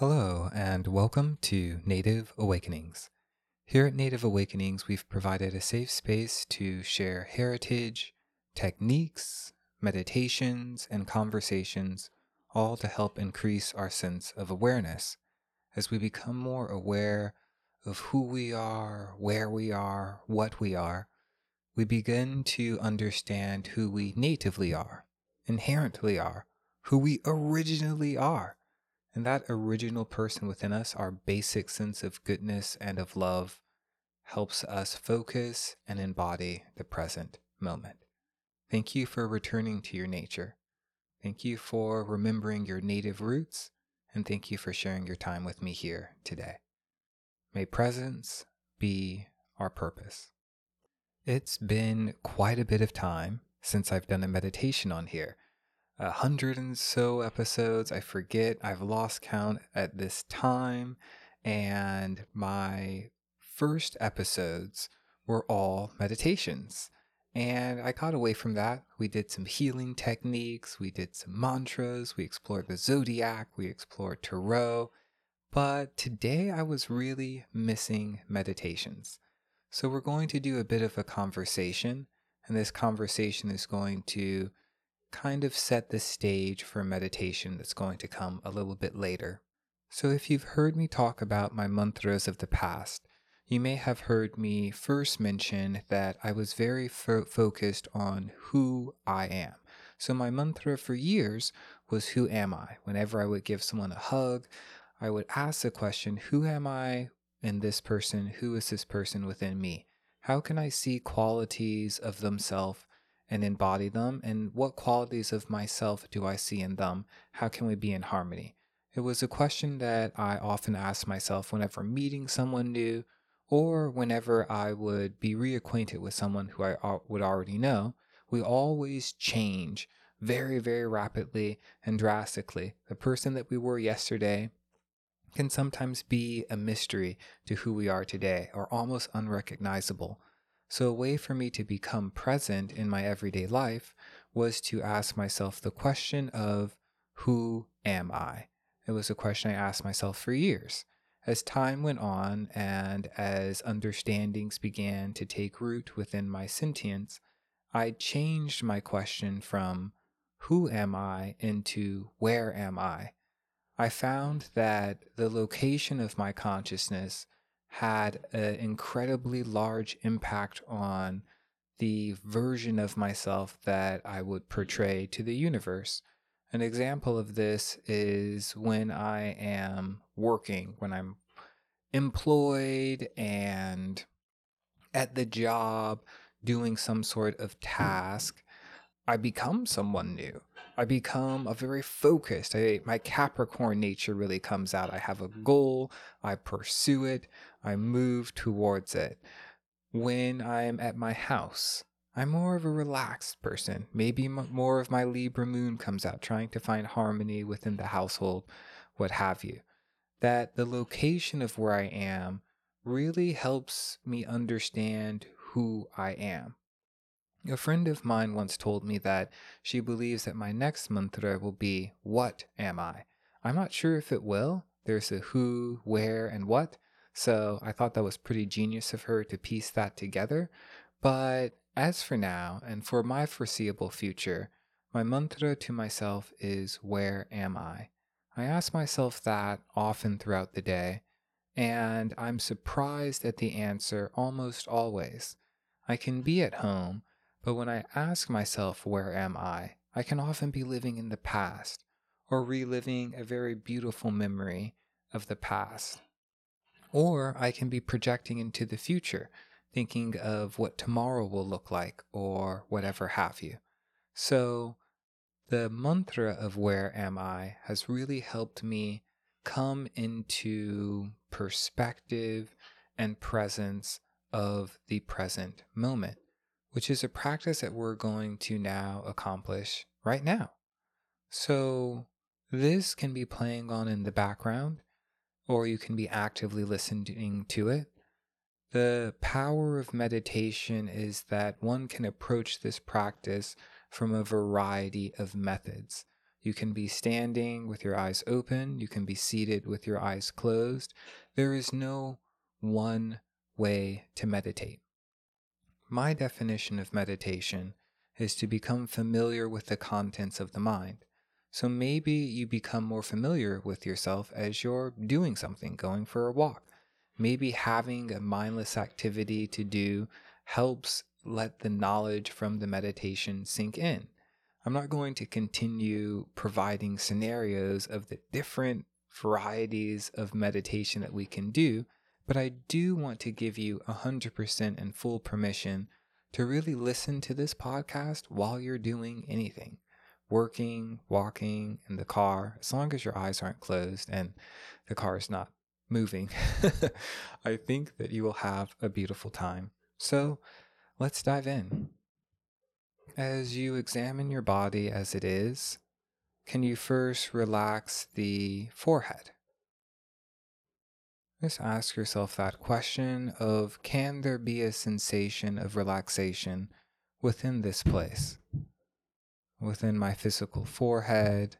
Hello, and welcome to Native Awakenings. Here at Native Awakenings, we've provided a safe space to share heritage, techniques, meditations, and conversations, all to help increase our sense of awareness as we become more aware of who we are, where we are, what we are. We begin to understand who we natively are, inherently are, who we originally are and that original person within us, our basic sense of goodness and of love, helps us focus and embody the present moment. Thank you for returning to your nature. Thank you for remembering your native roots, and thank you for sharing your time with me here today. May presence be our purpose. It's been quite a bit of time since I've done a meditation on here a hundred and so episodes. I forget. I've lost count at this time. And my first episodes were all meditations. And I got away from that. We did some healing techniques, we did some mantras, we explored the zodiac, we explored tarot. But today I was really missing meditations. So we're going to do a bit of a conversation. And this conversation is going to kind of set the stage for meditation that's going to come a little bit later. So, if you've heard me talk about my mantras of the past, you may have heard me first mention that I was very fo- focused on who I am. So, my mantra for years was, Who am I? Whenever I would give someone a hug, I would ask the question, Who am I in this person? Who is this person within me? How can I see qualities of themselves and embody them? And what qualities of myself do I see in them? How can we be in harmony? It was a question that I often asked myself whenever meeting someone new or whenever I would be reacquainted with someone who I would already know. We always change very, very rapidly and drastically. The person that we were yesterday can sometimes be a mystery to who we are today or almost unrecognizable. So, a way for me to become present in my everyday life was to ask myself the question of, Who am I? It was a question I asked myself for years. As time went on and as understandings began to take root within my sentience, I changed my question from, Who am I? into, Where am I? I found that the location of my consciousness had an incredibly large impact on the version of myself that I would portray to the universe. An example of this is when I am working, when I'm employed and at the job doing some sort of task, I become someone new. I become a very focused. I, my Capricorn nature really comes out. I have a mm-hmm. goal, I pursue it, I move towards it. When I'm at my house, I'm more of a relaxed person. Maybe m- more of my Libra moon comes out, trying to find harmony within the household, what have you. That the location of where I am really helps me understand who I am. A friend of mine once told me that she believes that my next mantra will be, What am I? I'm not sure if it will. There's a who, where, and what. So I thought that was pretty genius of her to piece that together. But as for now, and for my foreseeable future, my mantra to myself is, Where am I? I ask myself that often throughout the day, and I'm surprised at the answer almost always. I can be at home but when I ask myself, where am I? I can often be living in the past or reliving a very beautiful memory of the past. Or I can be projecting into the future, thinking of what tomorrow will look like or whatever have you. So, the mantra of where am I has really helped me come into perspective and presence of the present moment which is a practice that we're going to now accomplish right now. So, this can be playing on in the background, or you can be actively listening to it. The power of meditation is that one can approach this practice from a variety of methods. You can be standing with your eyes open, you can be seated with your eyes closed. There is no one way to meditate. My definition of meditation is to become familiar with the contents of the mind. So maybe you become more familiar with yourself as you're doing something, going for a walk. Maybe having a mindless activity to do helps let the knowledge from the meditation sink in. I'm not going to continue providing scenarios of the different varieties of meditation that we can do, but I do want to give you 100% and full permission to really listen to this podcast while you're doing anything working, walking, in the car, as long as your eyes aren't closed and the car is not moving. I think that you will have a beautiful time. So let's dive in. As you examine your body as it is, can you first relax the forehead? Just ask yourself that question of can there be a sensation of relaxation within this place? Within my physical forehead?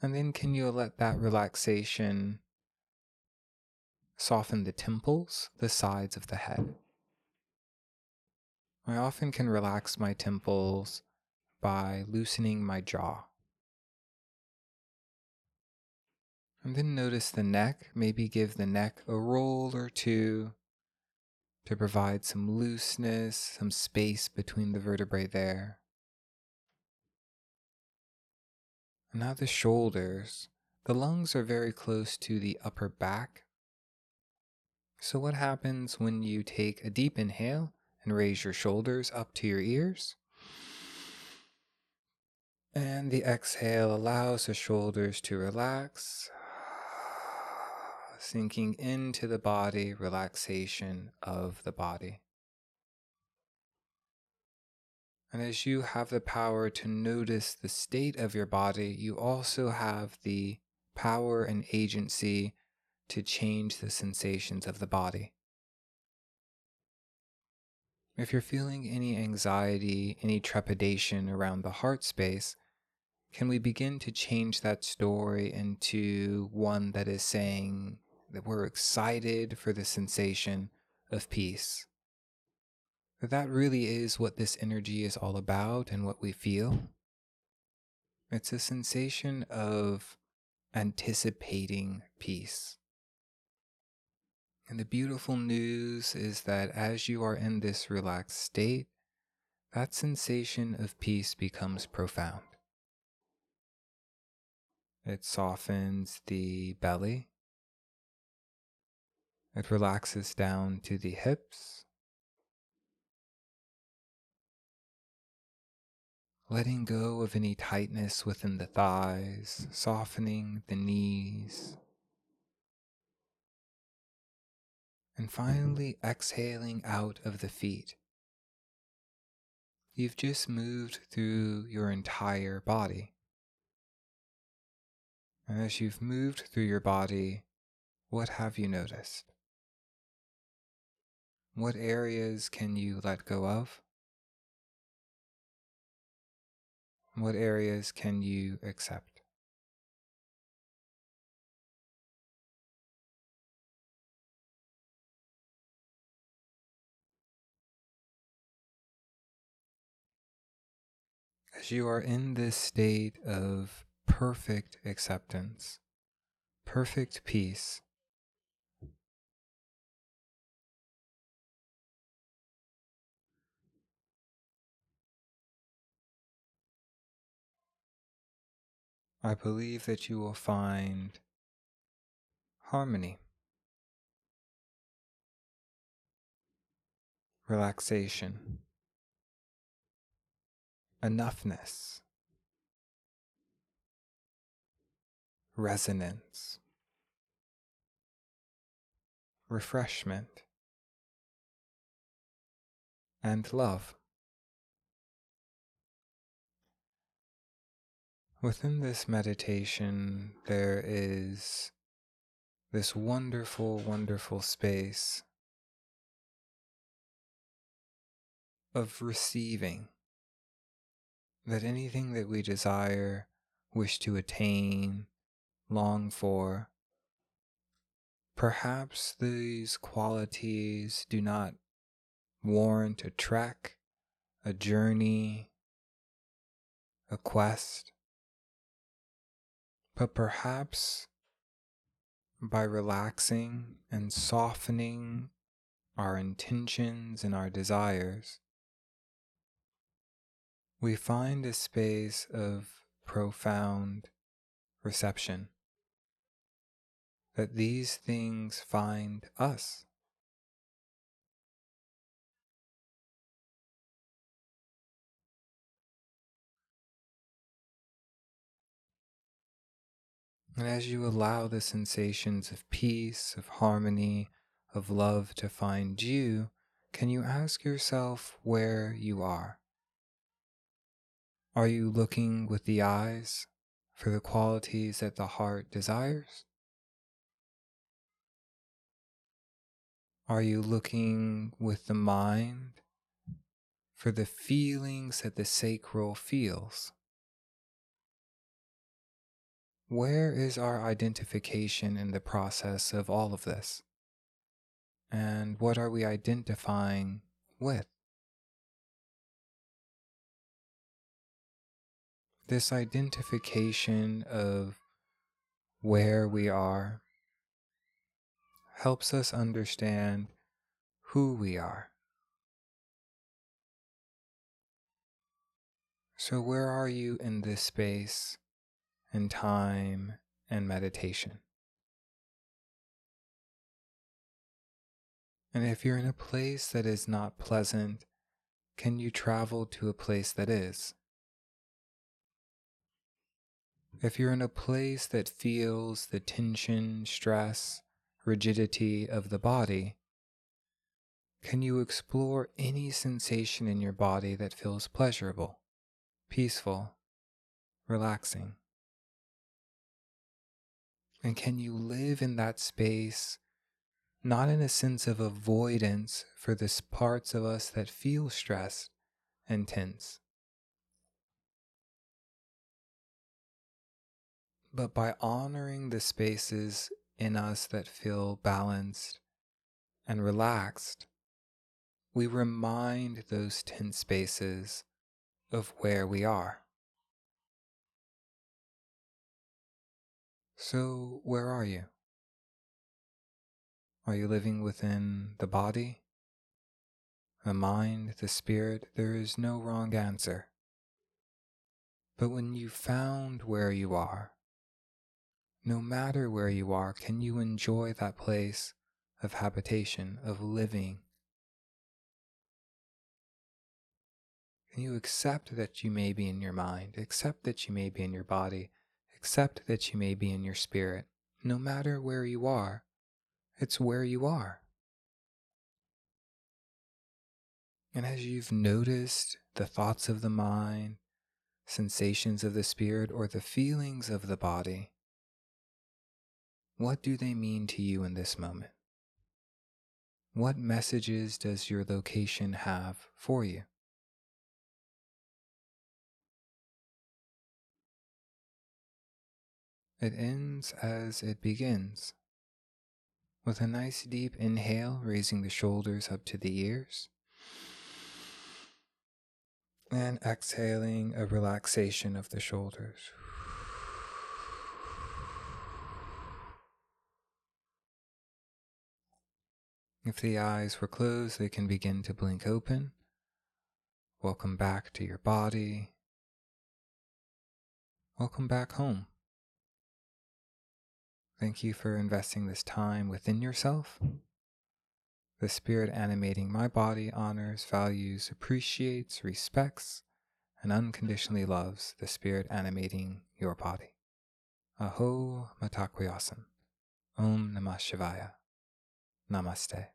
And then can you let that relaxation soften the temples, the sides of the head? I often can relax my temples by loosening my jaw. And then notice the neck, maybe give the neck a roll or two to provide some looseness, some space between the vertebrae there. And now the shoulders. The lungs are very close to the upper back. So, what happens when you take a deep inhale and raise your shoulders up to your ears? And the exhale allows the shoulders to relax sinking into the body, relaxation of the body. And as you have the power to notice the state of your body, you also have the power and agency to change the sensations of the body. If you're feeling any anxiety, any trepidation around the heart space, can we begin to change that story into one that is saying, that we're excited for the sensation of peace. That really is what this energy is all about and what we feel. It's a sensation of anticipating peace. And the beautiful news is that as you are in this relaxed state, that sensation of peace becomes profound. It softens the belly, it relaxes down to the hips. Letting go of any tightness within the thighs, softening the knees. And finally, exhaling out of the feet. You've just moved through your entire body. And as you've moved through your body, what have you noticed? What areas can you let go of? What areas can you accept? As you are in this state of perfect acceptance, perfect peace, I believe that you will find harmony, relaxation, enoughness, resonance, refreshment, and love. Within this meditation, there is this wonderful, wonderful space of receiving. that anything that we desire, wish to attain, long for, perhaps these qualities do not warrant a trek, a journey, a quest, but perhaps by relaxing and softening our intentions and our desires, we find a space of profound reception. That these things find us. And as you allow the sensations of peace, of harmony, of love to find you, can you ask yourself where you are? Are you looking with the eyes for the qualities that the heart desires? Are you looking with the mind for the feelings that the sacral feels? Where is our identification in the process of all of this? And what are we identifying with? This identification of where we are helps us understand who we are. So, where are you in this space and time and meditation? And if you're in a place that is not pleasant, can you travel to a place that is? If you're in a place that feels the tension, stress, rigidity of the body, can you explore any sensation in your body that feels pleasurable, peaceful, relaxing? And can you live in that space, not in a sense of avoidance for the parts of us that feel stressed and tense, but by honoring the spaces in us that feel balanced and relaxed, we remind those tense spaces of where we are. So, where are you? Are you living within the body, the mind, the spirit? There is no wrong answer. But when you found where you are, no matter where you are, can you enjoy that place of habitation, of living? Can you accept that you may be in your mind, accept that you may be in your body, accept that you may be in your spirit? No matter where you are, it's where you are. And as you've noticed the thoughts of the mind, sensations of the spirit, or the feelings of the body, what do they mean to you in this moment? What messages does your location have for you? It ends as it begins, with a nice deep inhale, raising the shoulders up to the ears, and exhaling a relaxation of the shoulders. If the eyes were closed, they can begin to blink open. Welcome back to your body. Welcome back home. Thank you for investing this time within yourself. The spirit animating my body honors, values, appreciates, respects, and unconditionally loves the spirit animating your body. Aho Mitakuye Oyasin. Om Namah Shivaya. Namaste.